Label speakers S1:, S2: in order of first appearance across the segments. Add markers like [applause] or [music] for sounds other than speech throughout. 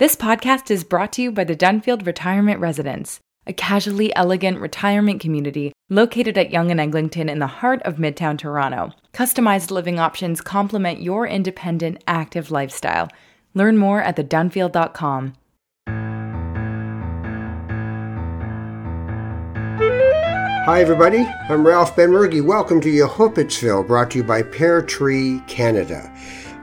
S1: This podcast is brought to you by the Dunfield Retirement Residence, a casually elegant retirement community located at Yonge and Eglinton in the heart of Midtown Toronto. Customized living options complement your independent, active lifestyle. Learn more at thedunfield.com.
S2: Hi, everybody. I'm Ralph Benmergui. Welcome to Yehupetzville, brought to you by Pear Tree Canada.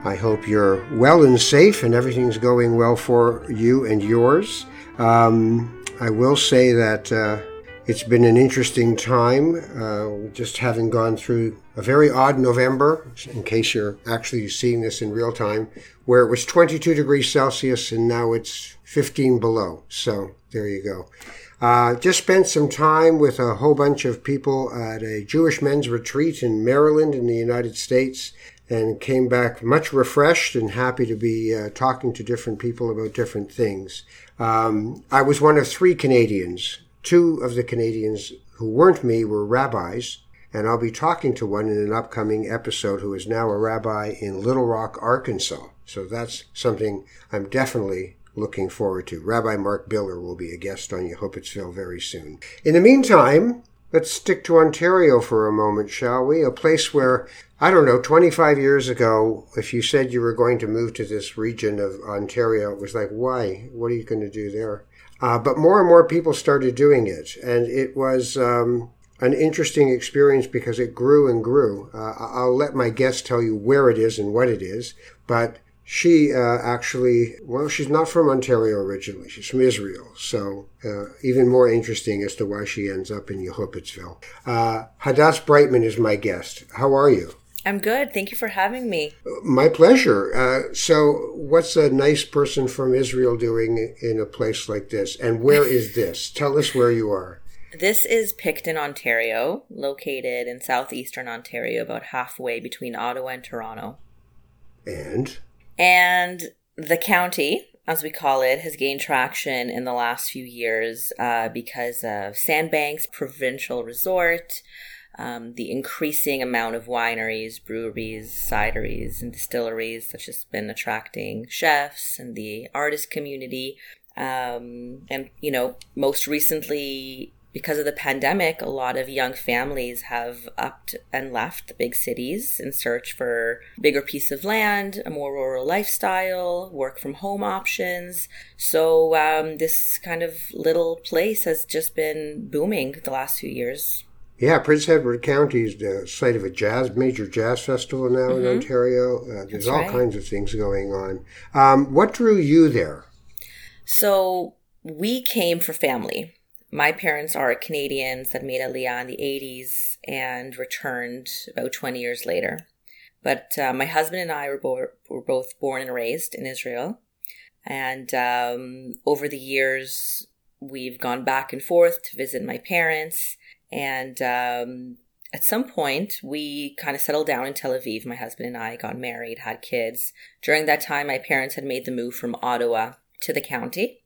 S2: I hope you're well and safe and everything's going well for you and yours. Um, I will say that uh, it's been an interesting time, uh, just having gone through a very odd November, in case you're actually seeing this in real time, where it was 22 degrees Celsius and now it's 15 below. So there you go. Uh, just spent some time with a whole bunch of people at a Jewish men's retreat in Maryland in the United States and came back much refreshed and happy to be uh, talking to different people about different things. Um, I was one of three Canadians. Two of the Canadians who weren't me were rabbis, and I'll be talking to one in an upcoming episode who is now a rabbi in Little Rock, Arkansas. So that's something I'm definitely looking forward to. Rabbi Mark Biller will be a guest on Yehupetzville very soon. In the meantime, let's stick to Ontario for a moment, shall we? A place where I don't know, 25 years ago, if you said you were going to move to this region of Ontario, it was like, why? What are you going to do there? Uh, but more and more people started doing it. And it was um, an interesting experience because it grew and grew. Uh, I'll let my guest tell you where it is and what it is. But she uh, actually, well, she's not from Ontario originally. She's from Israel. So uh, even more interesting as to why she ends up in Yehupetzville. Uh, Hadass Brightman is my guest. How are you?
S3: I'm good. Thank you for having me.
S2: My pleasure. Uh, so, what's a nice person from Israel doing in a place like this? And where is this? Tell us where you are.
S3: This is Picton, Ontario, located in southeastern Ontario, about halfway between Ottawa and Toronto.
S2: And?
S3: And the county, as we call it, has gained traction in the last few years uh, because of Sandbanks Provincial Resort, um, the increasing amount of wineries, breweries, cideries, and distilleries that's just been attracting chefs and the artist community. Um, and, you know, most recently, because of the pandemic, a lot of young families have upped and left the big cities in search for bigger piece of land, a more rural lifestyle, work from home options. So um, this kind of little place has just been booming the last few years.
S2: Yeah, Prince Edward County is the site of a jazz major jazz festival now mm-hmm. in Ontario. Uh, there's That's all right. kinds of things going on. Um, what drew you there?
S3: So we came for family. My parents are Canadians that made Aliyah in the 80s and returned about 20 years later. But uh, my husband and I were, bo- were both born and raised in Israel. And um, over the years, we've gone back and forth to visit my parents and um, at some point, we kind of settled down in Tel Aviv. My husband and I got married, had kids. During that time, my parents had made the move from Ottawa to the county.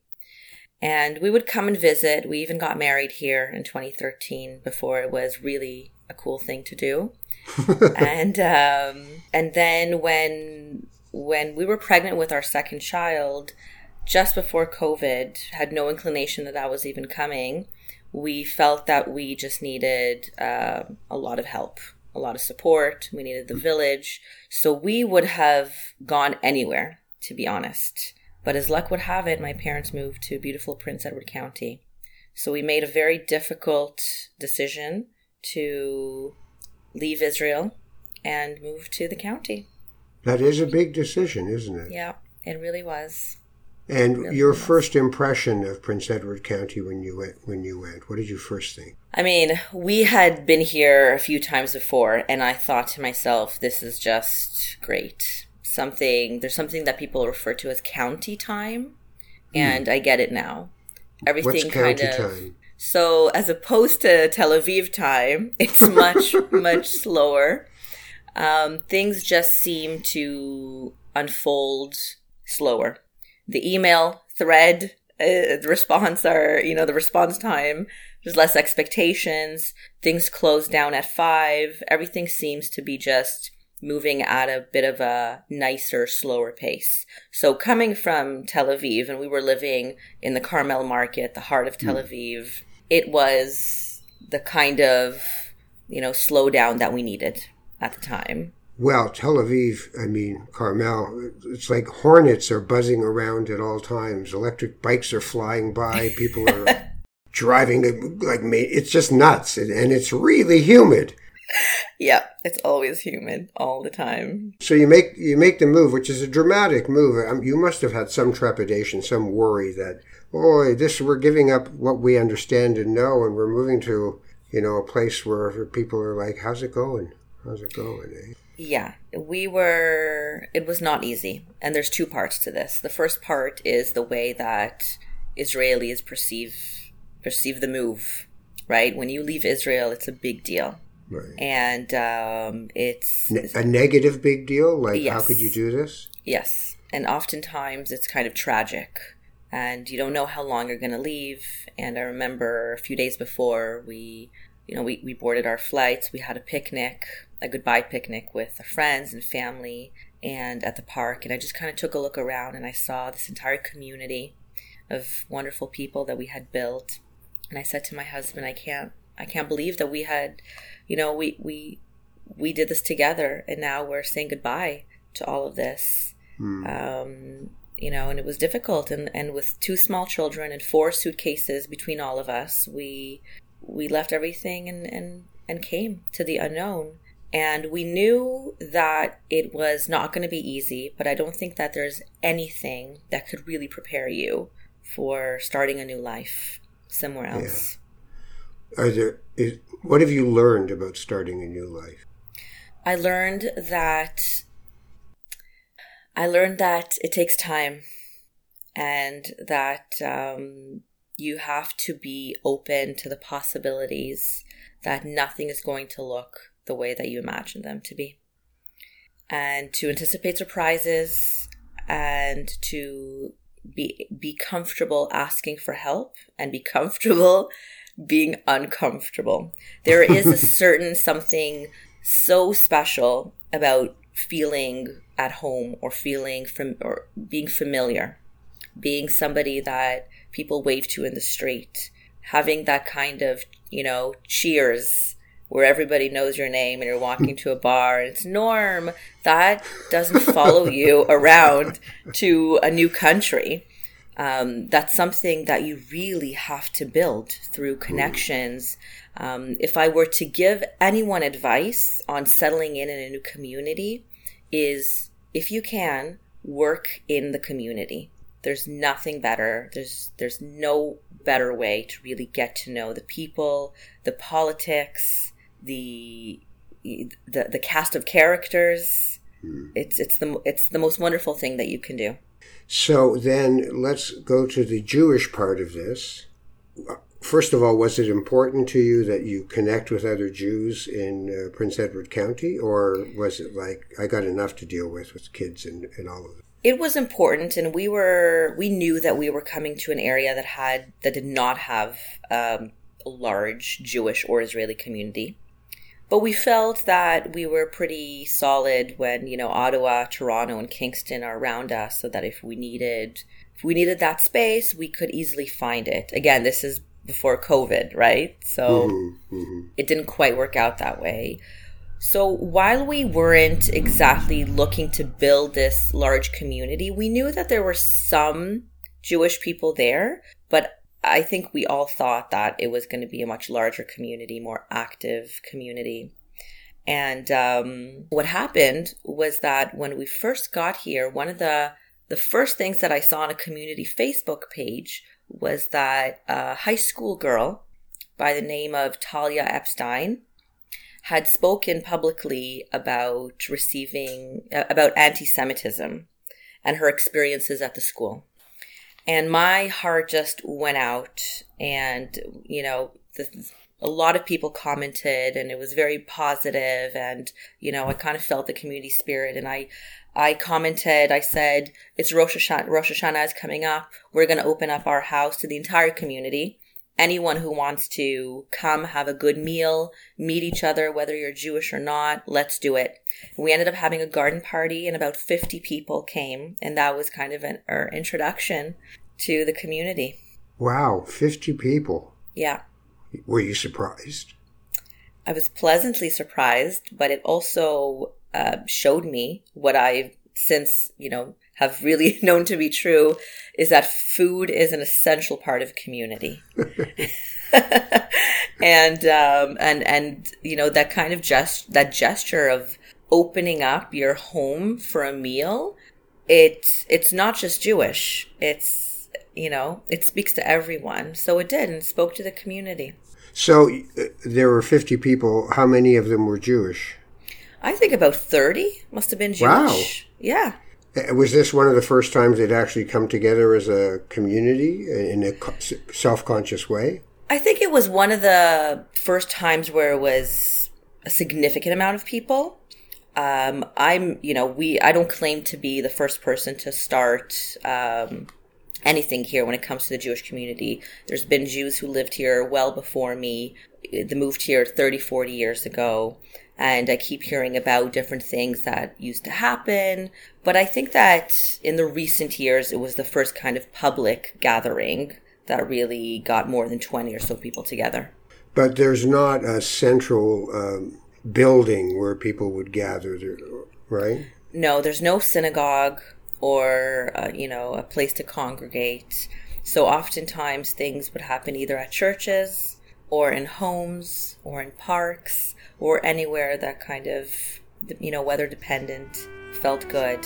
S3: And we would come and visit. We even got married here in 2013 before it was really a cool thing to do. [laughs] and um, and then when when we were pregnant with our second child, just before COVID, had no inclination that that was even coming we felt that we just needed uh, a lot of help, a lot of support. We needed the village. So we would have gone anywhere, to be honest. But as luck would have it, my parents moved to beautiful Prince Edward County. So we made a very difficult decision to leave Israel and move to the county.
S2: That is a big decision, isn't it?
S3: Yeah, it really was.
S2: And your first impression of Prince Edward County when you went when you went, what did you first think?
S3: I mean, we had been here a few times before and I thought to myself, this is just great. Something there's something that people refer to as county time. Hmm. And I get it now.
S2: Everything kind of time?
S3: So as opposed to Tel Aviv time, [laughs] it's [laughs] much, much slower. Um, things just seem to unfold slower the email thread uh, the response are you know the response time there's less expectations things close down at five everything seems to be just moving at a bit of a nicer, slower pace. So coming from Tel Aviv, and we were living in the Carmel market, the heart of Tel hmm. Aviv, it was the kind of, you know, slowdown that we needed at the time.
S2: Well, Tel Aviv, I mean, Carmel, it's like hornets are buzzing around at all times. Electric bikes are flying by. People are [laughs] driving like me. It's just nuts. And it's really humid.
S3: Yeah, it's always humid all the time.
S2: So you make you make the move, which is a dramatic move. Um, you must have had some trepidation, some worry that, oh, this we're giving up what we understand and know, and we're moving to you know a place where people are like, how's it going? How's it going? Eh?
S3: Yeah, we were, it was not easy. And there's two parts to this. The first part is the way that Israelis perceive, perceive the move, right? When you leave Israel, it's a big deal.
S2: Right.
S3: And um, it's
S2: Ne- a negative big deal. Like, how could you do this?
S3: Yes. And oftentimes it's kind of tragic. And you don't know how long you're going to leave. And I remember a few days before we, you know, we, we boarded our flights, we had a picnic, a goodbye picnic with our friends and family and at the park. And I just kind of took a look around and I saw this entire community of wonderful people that we had built. And I said to my husband, I can't, I can't believe that we had, you know, we, we, we did this together and now we're saying goodbye to all of this um, you know, and it was difficult. And, and with two small children and four suitcases between all of us, we we left everything and, and, and came to the unknown. And we knew that it was not going to be easy, but I don't think that there's anything that could really prepare you for starting a new life somewhere else.
S2: Are there? Is, what have you learned about starting a new life?
S3: I learned that I learned that it takes time and that um, you have to be open to the possibilities that nothing is going to look the way that you imagine them to be. And to anticipate surprises and to be be comfortable asking for help and be [laughs] comfortable being uncomfortable. There is a [laughs] certain something so special about feeling at home or feeling from or being familiar, being somebody that people wave to in the street, having that kind of, you know, cheers where everybody knows your name and you're walking to a bar and it's Norm. That doesn't follow [laughs] you around to a new country. Um, that's something that you really have to build through connections. Um, if I were to give anyone advice on settling in in a new community, is if you can work in the community. There's nothing better. There's there's no better way to really get to know the people, the politics, the the the cast of characters. It's it's the it's the most wonderful thing that you can do.
S2: So then let's go to the Jewish part of this. First of all, was it important to you that you connect with other Jews in uh, Prince Edward County, or was it like I got enough to deal with with kids and, and all of it?
S3: it was important and we were we knew that we were coming to an area that had that did not have um, a large jewish or israeli community but we felt that we were pretty solid when you know ottawa toronto and kingston are around us so that if we needed if we needed that space we could easily find it. Again this is before covid right? So mm-hmm, mm-hmm. it didn't quite work out that way. So while we weren't exactly looking to build this large community, we knew that there were some Jewish people there, but I think we all thought that it was going to be a much larger community, more active community. And um, what happened was that when we first got here, one of the the first things that I saw on a community Facebook page was that a high school girl by the name of Talia Epstein had spoken publicly about receiving about anti-Semitism and her experiences at the school. And my heart just went out and you know the, a lot of people commented and it was very positive and you know I kind of felt the community spirit and I I commented I said it's Rosh Hashanah, Rosh Hashanah is coming up. We're going to open up our house to the entire community anyone who wants to come have a good meal, meet each other, whether you're Jewish or not, let's do it. We ended up having a garden party and about 50 people came. And that was kind of an, our introduction to the community.
S2: Wow, 50 people.
S3: Yeah.
S2: Were you surprised?
S3: I was pleasantly surprised, but it also uh, showed me what I've since, you know, have really [laughs] known to be true is that food is an essential part of community. [laughs] and um, and and you know that kind of gest that gesture of opening up your home for a meal it it's not just Jewish. It's you know it speaks to everyone. So it did and spoke to the community.
S2: So uh, there were fifty people. How many of them were Jewish?
S3: I think about thirty must have been Jewish. Wow. Yeah.
S2: Uh, was this one of the first times they'd actually come together as a community in a self-conscious way?
S3: I think it was one of the first times where it was a significant amount of people. Um, I'm, you know, we, I don't claim to be the first person to start, um, anything here when it comes to the Jewish community. There's been Jews who lived here well before me. They moved here 30, 40 years ago. And I keep hearing about different things that used to happen. But I think that in the recent years, it was the first kind of public gathering that really got more than 20 or so people together.
S2: But there's not a central um, building where people would gather, right?
S3: No, there's no synagogue or, uh, you know, a place to congregate. So oftentimes things would happen either at churches or in homes or in parks or anywhere that kind of, you know, weather dependent felt good.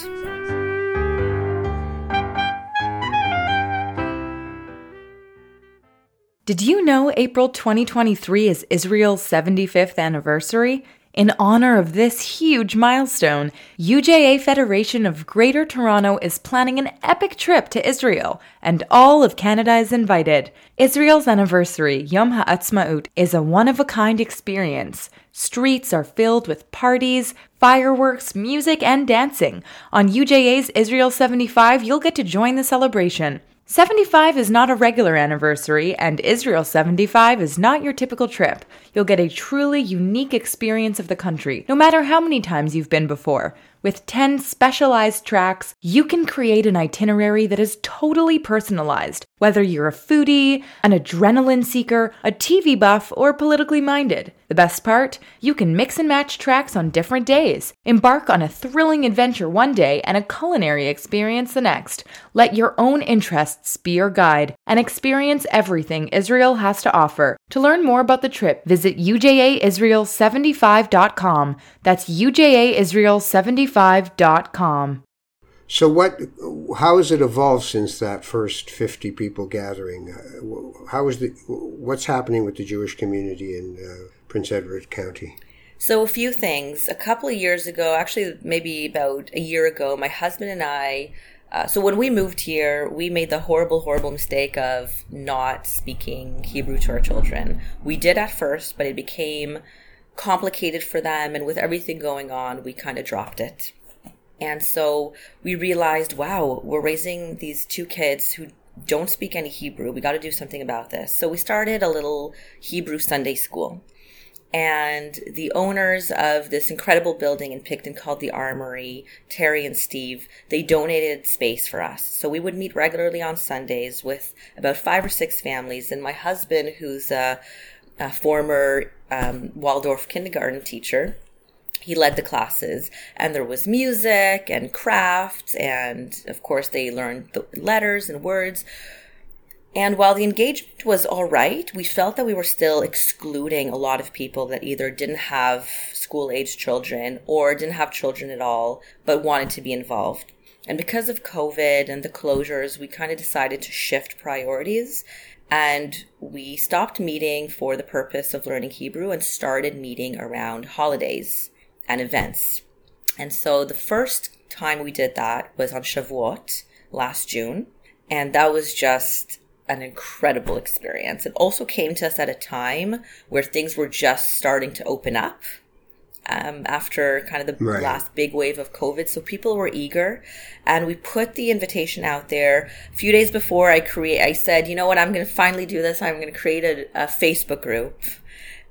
S1: Did you know April 2023 is Israel's 75th anniversary? In honor of this huge milestone, UJA Federation of Greater Toronto is planning an epic trip to Israel, and all of Canada is invited. Israel's anniversary, Yom HaAtzmaut, is a one of a kind experience. Streets are filled with parties, fireworks, music, and dancing. On UJA's Israel 75, you'll get to join the celebration. 75 is not a regular anniversary, and Israel 75 is not your typical trip. You'll get a truly unique experience of the country, no matter how many times you've been before. With 10 specialized tracks, you can create an itinerary that is totally personalized, whether you're a foodie, an adrenaline seeker, a TV buff, or politically minded. The best part? You can mix and match tracks on different days. Embark on a thrilling adventure one day and a culinary experience the next. Let your own interests be your guide and experience everything Israel has to offer. To learn more about the trip, visit ujaisrael75.com. That's ujaisrael75.com.
S2: So what? How has it evolved since that first fifty people gathering? Uh, how is the? What's happening with the Jewish community in uh, Prince Edward County?
S3: So a few things. A couple of years ago, actually, maybe about a year ago, my husband and I. Uh, so when we moved here, we made the horrible, horrible mistake of not speaking Hebrew to our children. We did at first, but it became complicated for them, and with everything going on, we kind of dropped it. And so we realized, wow, we're raising these two kids who don't speak any Hebrew. We got to do something about this. So we started a little Hebrew Sunday school. And the owners of this incredible building in Picton called the Armory, Terry and Steve, they donated space for us. So we would meet regularly on Sundays with about five or six families. And my husband, who's a, a former um, Waldorf kindergarten teacher, he led the classes and there was music and crafts and of course they learned the letters and words. And while the engagement was all right we felt that we were still excluding a lot of people that either didn't have school age children or didn't have children at all but wanted to be involved. And because of covid and the closures we kind of decided to shift priorities and we stopped meeting for the purpose of learning Hebrew and started meeting around holidays and events. And so the first time we did that was on Shavuot last June. And that was just an incredible experience. It also came to us at a time where things were just starting to open up. Um, after kind of the
S2: Right.
S3: last big wave of COVID. So people were eager, and we put the invitation out there a few days before I create. I said, you know what, I'm going to finally do this. I'm going to create a, a Facebook group.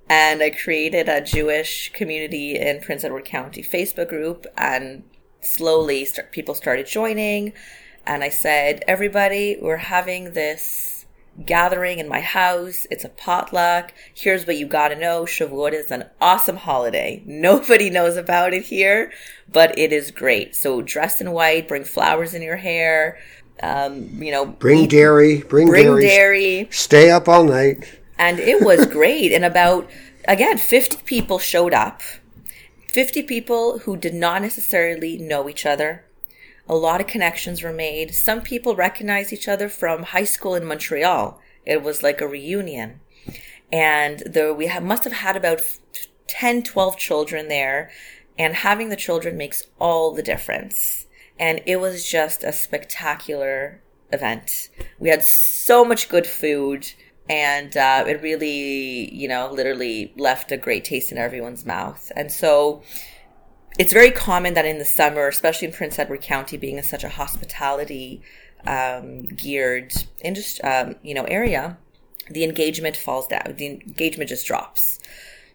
S3: And I created a Jewish community in Prince Edward County Facebook group, and slowly start, people started joining. And I said, everybody, we're having this gathering in my house. It's a potluck. Here's what you got to know. Shavuot is an awesome holiday. [laughs] Nobody knows about it here, but it is great. So dress in white, bring flowers in your hair. Um, you know,
S2: Bring
S3: eat-
S2: dairy. Bring,
S3: bring
S2: dairy.
S3: dairy
S2: Stay up all night.
S3: and it was [laughs] great. and about again, fifty people showed up. Fifty people who did not necessarily know each other. A lot of connections were made. Some people recognized each other from high school in Montreal. It was like a reunion. And there, we have, must have had about 10, 12 children there. And having the children makes all the difference. And it was just a spectacular event. We had so much good food and uh, it really, you know, literally left a great taste in everyone's mouth. And so it's very common that in the summer, especially in Prince Edward County, being in such a hospitality um, geared industry, um, you know, area, the engagement falls down. The engagement just drops.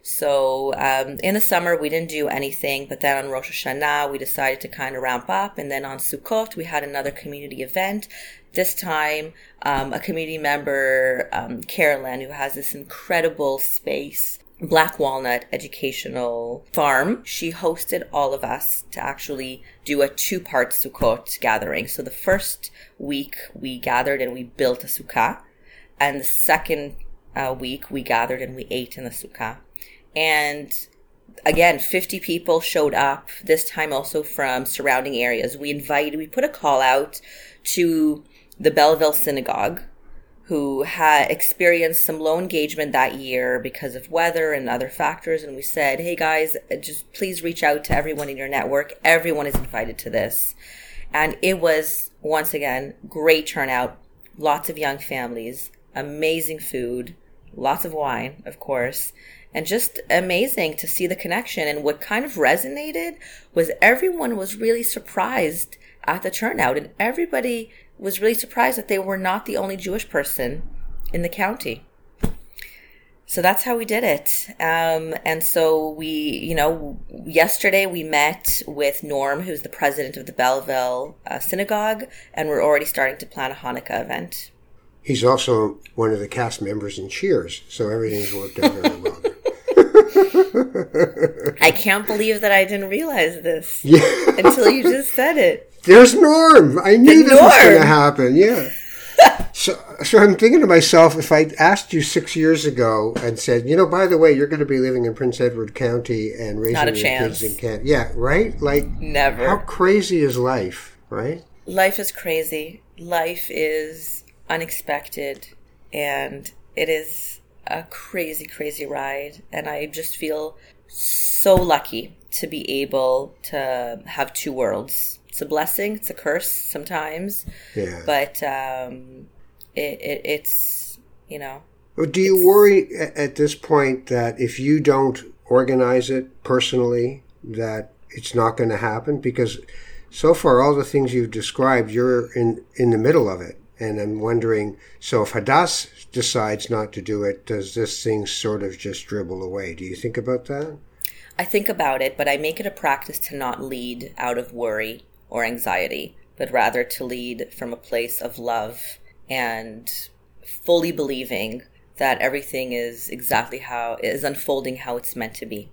S3: So um, in the summer, we didn't do anything, but then on Rosh Hashanah, we decided to kind of ramp up. And then on Sukkot, we had another community event. This time, um, a community member, um, Carolyn, who has this incredible space, Black Walnut Educational Farm, she hosted all of us to actually do a two part Sukkot gathering. So the first week, we gathered and we built a sukkah. And the second uh, week, we gathered and we ate in the sukkah. And again, 50 people showed up, this time also from surrounding areas. We invited, we put a call out to the Belleville Synagogue, who had experienced some low engagement that year because of weather and other factors. And we said, hey guys, just please reach out to everyone in your network. Everyone is invited to this. And it was, once again, great turnout, lots of young families, amazing food, lots of wine, of course, and just amazing to see the connection. And what kind of resonated was everyone was really surprised at the turnout, and everybody was really surprised that they were not the only Jewish person in the county. So that's how we did it. Um, and so we, you know, yesterday we met with Norm, who's the president of the Belleville uh, Synagogue, and we're already starting to plan a Hanukkah event.
S2: He's also one of the cast members in Cheers, so everything's worked out very well. [laughs] [laughs]
S3: I can't believe that I didn't realize this
S2: Yeah.
S3: until you just said it.
S2: There's Norm. I knew
S3: The
S2: this was going to happen. Yeah. [laughs] so, so I'm thinking to myself, if I'd asked you six years ago and said, you know, by the way, you're going to be living in Prince Edward County and raising your
S3: chance.
S2: kids in Kent. Yeah, right? Like,
S3: Never.
S2: how crazy is life, right?
S3: Life is crazy. Life is unexpected and it is a crazy, crazy ride. And I just feel so lucky to be able to have two worlds. It's a blessing, it's a curse sometimes,
S2: Yeah.
S3: but um, it, it, it's, you know,
S2: Do you worry at this point that if you don't organize it personally, that it's not going to happen? Because so far, all the things you've described, you're in in the middle of it, and I'm wondering. So, if Hadass decides not to do it, does this thing sort of just dribble away? Do you think about that?
S3: I think about it, but I make it a practice to not lead out of worry or anxiety, but rather to lead from a place of love and fully believing that everything is exactly how is unfolding how it's meant to be.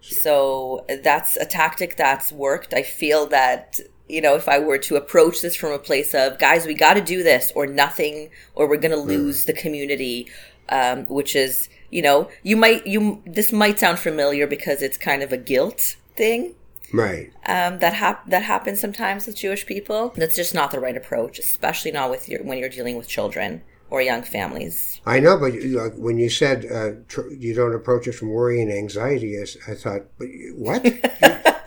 S3: So that's a tactic that's worked. I feel that you know, if I were to approach this from a place of, guys, we got to do this or nothing, or we're going to lose the community, um, which is, you know, you might, you, this might sound familiar because it's kind of a guilt thing.
S2: Right.
S3: Um, that hap- that happens sometimes with Jewish people. That's just not the right approach, especially not with your when you're dealing with children or young families.
S2: I know, but you- like, when you said uh, tr- you don't approach it from worry and anxiety, I thought, but what? [laughs]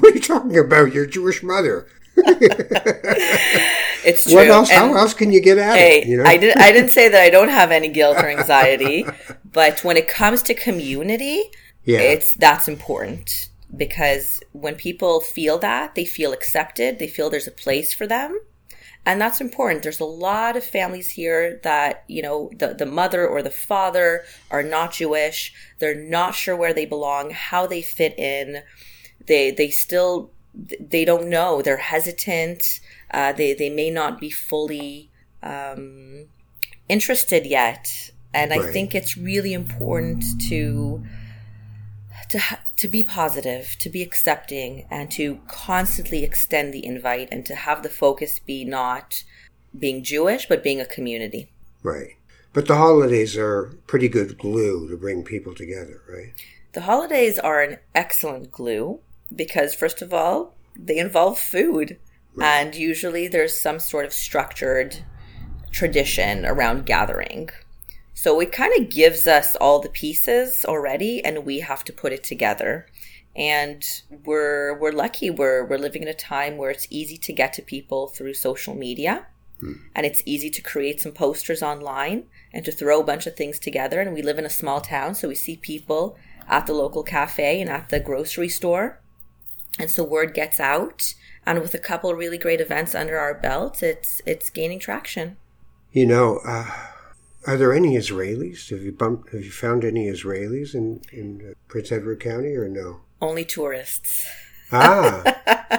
S2: what are you talking about? Your Jewish mother. [laughs]
S3: It's true.
S2: What else?
S3: And-
S2: how else can you get at
S3: Hey,
S2: it? You know?
S3: I did. I didn't say that I don't have any guilt or anxiety, [laughs] but when it comes to community,
S2: Yeah.
S3: It's that's important because when people feel that, they feel accepted, they feel there's a place for them. And that's important. There's a lot of families here that, you know, the, the mother or the father are not Jewish. They're not sure where they belong, how they fit in. They, they still, they don't know. They're hesitant. Uh, they, they may not be fully, um, interested yet. And I think it's really important to, to to be positive, to be accepting, and to constantly extend the invite, and to have the focus be not being Jewish, but being a community.
S2: Right. But the holidays are pretty good glue to bring people together, right?
S3: The holidays are an excellent glue because, first of all, they involve food, and usually there's some sort of structured tradition around gathering. So it kind of gives us all the pieces already, and we have to put it together. And we're we're lucky. We're we're living in a time where it's easy to get to people through social media, hmm. and it's easy to create some posters online and to throw a bunch of things together. And we live in a small town, so we see people at the local cafe and at the grocery store, and so word gets out. And with a couple of really great events under our belt, it's it's gaining traction.
S2: You know, uh, are there any Israelis? Have you bumped? Have you found any Israelis in in uh, Prince Edward County or no?
S3: Only tourists.
S2: Ah,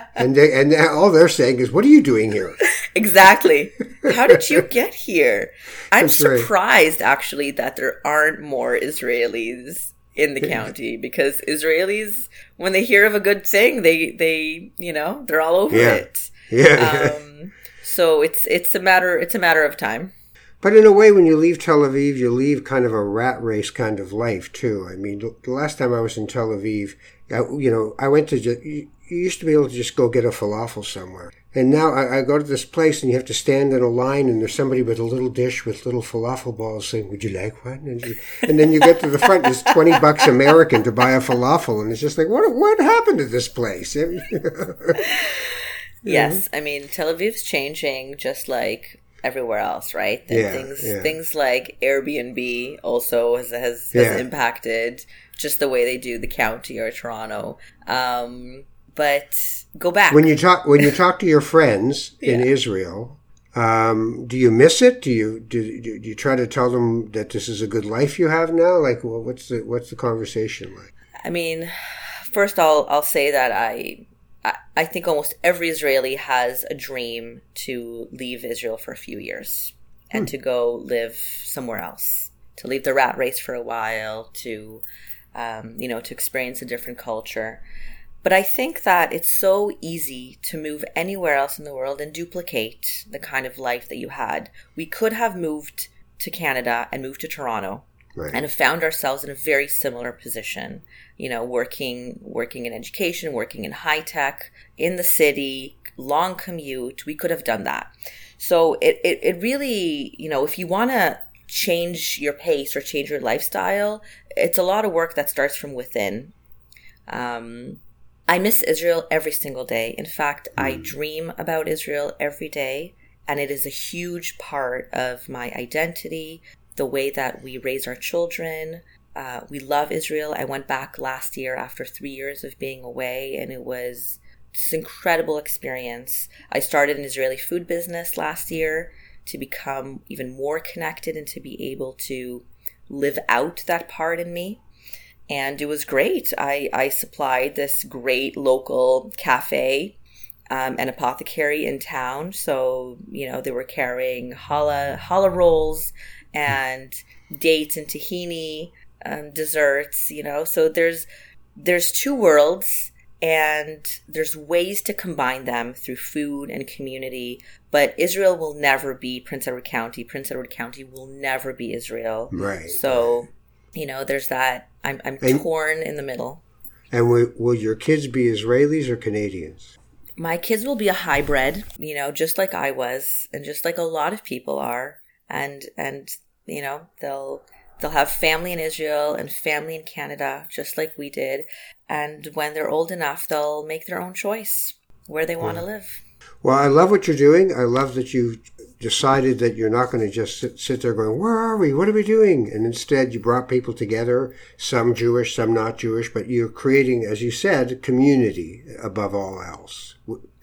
S2: [laughs] and they and all they're saying is, "What are you doing here?"
S3: Exactly. How did you [laughs] get here? I'm
S2: That's right.
S3: surprised actually that there aren't more Israelis in the county because Israelis when they hear of a good thing they they you know they're all over
S2: Yeah.
S3: it.
S2: Yeah.
S3: Um so it's it's a matter it's a matter of time.
S2: But in a way, when you leave Tel Aviv, you leave kind of a rat race kind of life too. I mean, the last time I was in Tel Aviv, I, you know, I went to you used to be able to just go get a falafel somewhere, and now I, I go to this place and you have to stand in a line, and there's somebody with a little dish with little falafel balls saying, "Would you like one?" And, you, and then you get to the front, it's twenty bucks American to buy a falafel, and it's just like, what what happened to this place? [laughs]
S3: Yes, I mean Tel Aviv's changing just like everywhere else, right? And
S2: Yeah,
S3: things
S2: yeah.
S3: things like Airbnb also has has, has
S2: Yeah.
S3: impacted just the way they do the county or Toronto. Um, but go back.
S2: when you talk when you [laughs] talk to your friends in Israel, um, do you miss it? Do you do, do you try to tell them that this is a good life you have now? Like, well, what's the what's the conversation like?
S3: I mean, first I'll I'll say that I I, I think almost every Israeli has a dream to leave Israel for a few years and to go live somewhere else, to leave the rat race for a while, to um, you know, to experience a different culture. But I think that it's so easy to move anywhere else in the world and duplicate the kind of life that you had. We could have moved to Canada and moved to Toronto
S2: Right.
S3: and have found ourselves in a very similar position you know working working in education working in high tech in the city long commute we could have done that so it, it, it really you know if you want to change your pace or change your lifestyle it's a lot of work that starts from within um, I miss Israel every single day. In fact, I dream about Israel every day, and it is a huge part of my identity, the way that we raise our children. Uh, we love Israel. I went back last year after three years of being away, and it was this incredible experience. I started an Israeli food business last year to become even more connected and to be able to live out that part in me and it was great. I, I supplied this great local cafe um, and apothecary in town. So, you know, they were carrying challah, challah rolls and dates and tahini um, desserts, you know. So there's there's two worlds and there's ways to combine them through food and community. But Israel will never be Prince Edward County. Prince Edward County will never be Israel.
S2: Right.
S3: So, you know, there's that. I'm, I'm
S2: And-
S3: torn in the middle.
S2: And will, will your kids be Israelis or Canadians?
S3: My kids will be a hybrid, you know, just like I was, and just like a lot of people are, and and you know they'll they'll have family in Israel and family in Canada, just like we did. And when they're old enough, they'll make their own choice where they want to live.
S2: Well, I love what you're doing. I love that you decided that you're not going to just sit, sit there going, Where are we? What are we doing? And instead, you brought people together, some Jewish, some not Jewish, but you're creating, as you said, community above all else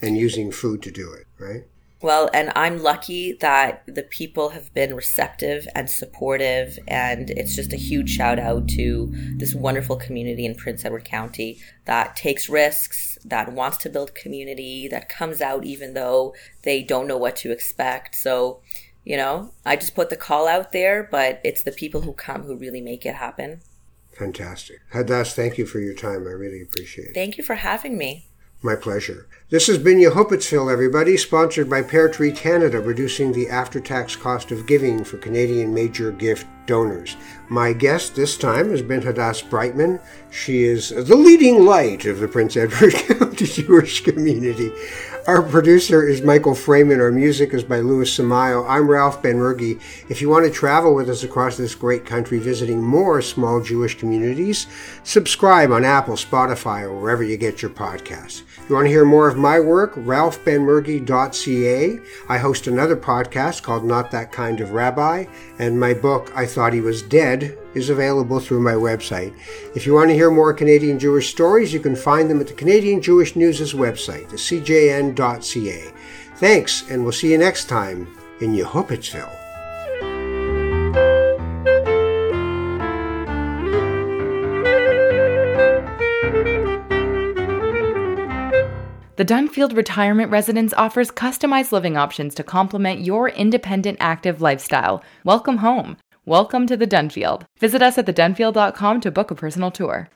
S2: and using food to do it, right?
S3: Well, and I'm lucky that the people have been receptive and supportive. And it's just a huge shout out to this wonderful community in Prince Edward County that takes risks, that wants to build community, that comes out even though they don't know what to expect. So, you know, I just put the call out there, but it's the people who come who really make it happen.
S2: Fantastic. Hadass, thank you for your time. I really appreciate it.
S3: Thank you for having me.
S2: My pleasure. This has been Yehupetzville, everybody, sponsored by Pear Tree Canada, reducing the after tax cost of giving for Canadian major gift donors. My guest this time has been Hadass Brightman. She is the leading light of the Prince Edward [laughs] County Jewish community. Our producer is Michael Fraiman. Our music is by Louis Samayo. I'm Ralph Benmergui. If you want to travel with us across this great country visiting more small Jewish communities, subscribe on Apple, Spotify, or wherever you get your podcasts. If you want to hear more of my work, ralphbenmergui.ca. I host another podcast called Not That Kind of Rabbi, and my book, I Thought He Was Dead, is available through my website. If you want to hear more Canadian Jewish stories, you can find them at the Canadian Jewish News' website, the cjn.ca. Thanks, and we'll see you next time in Yehupetzville.
S1: The Dunfield Retirement Residence offers customized living options to complement your independent, active lifestyle. Welcome home. Welcome to the Dunfield. Visit us at thedunfield.com to book a personal tour.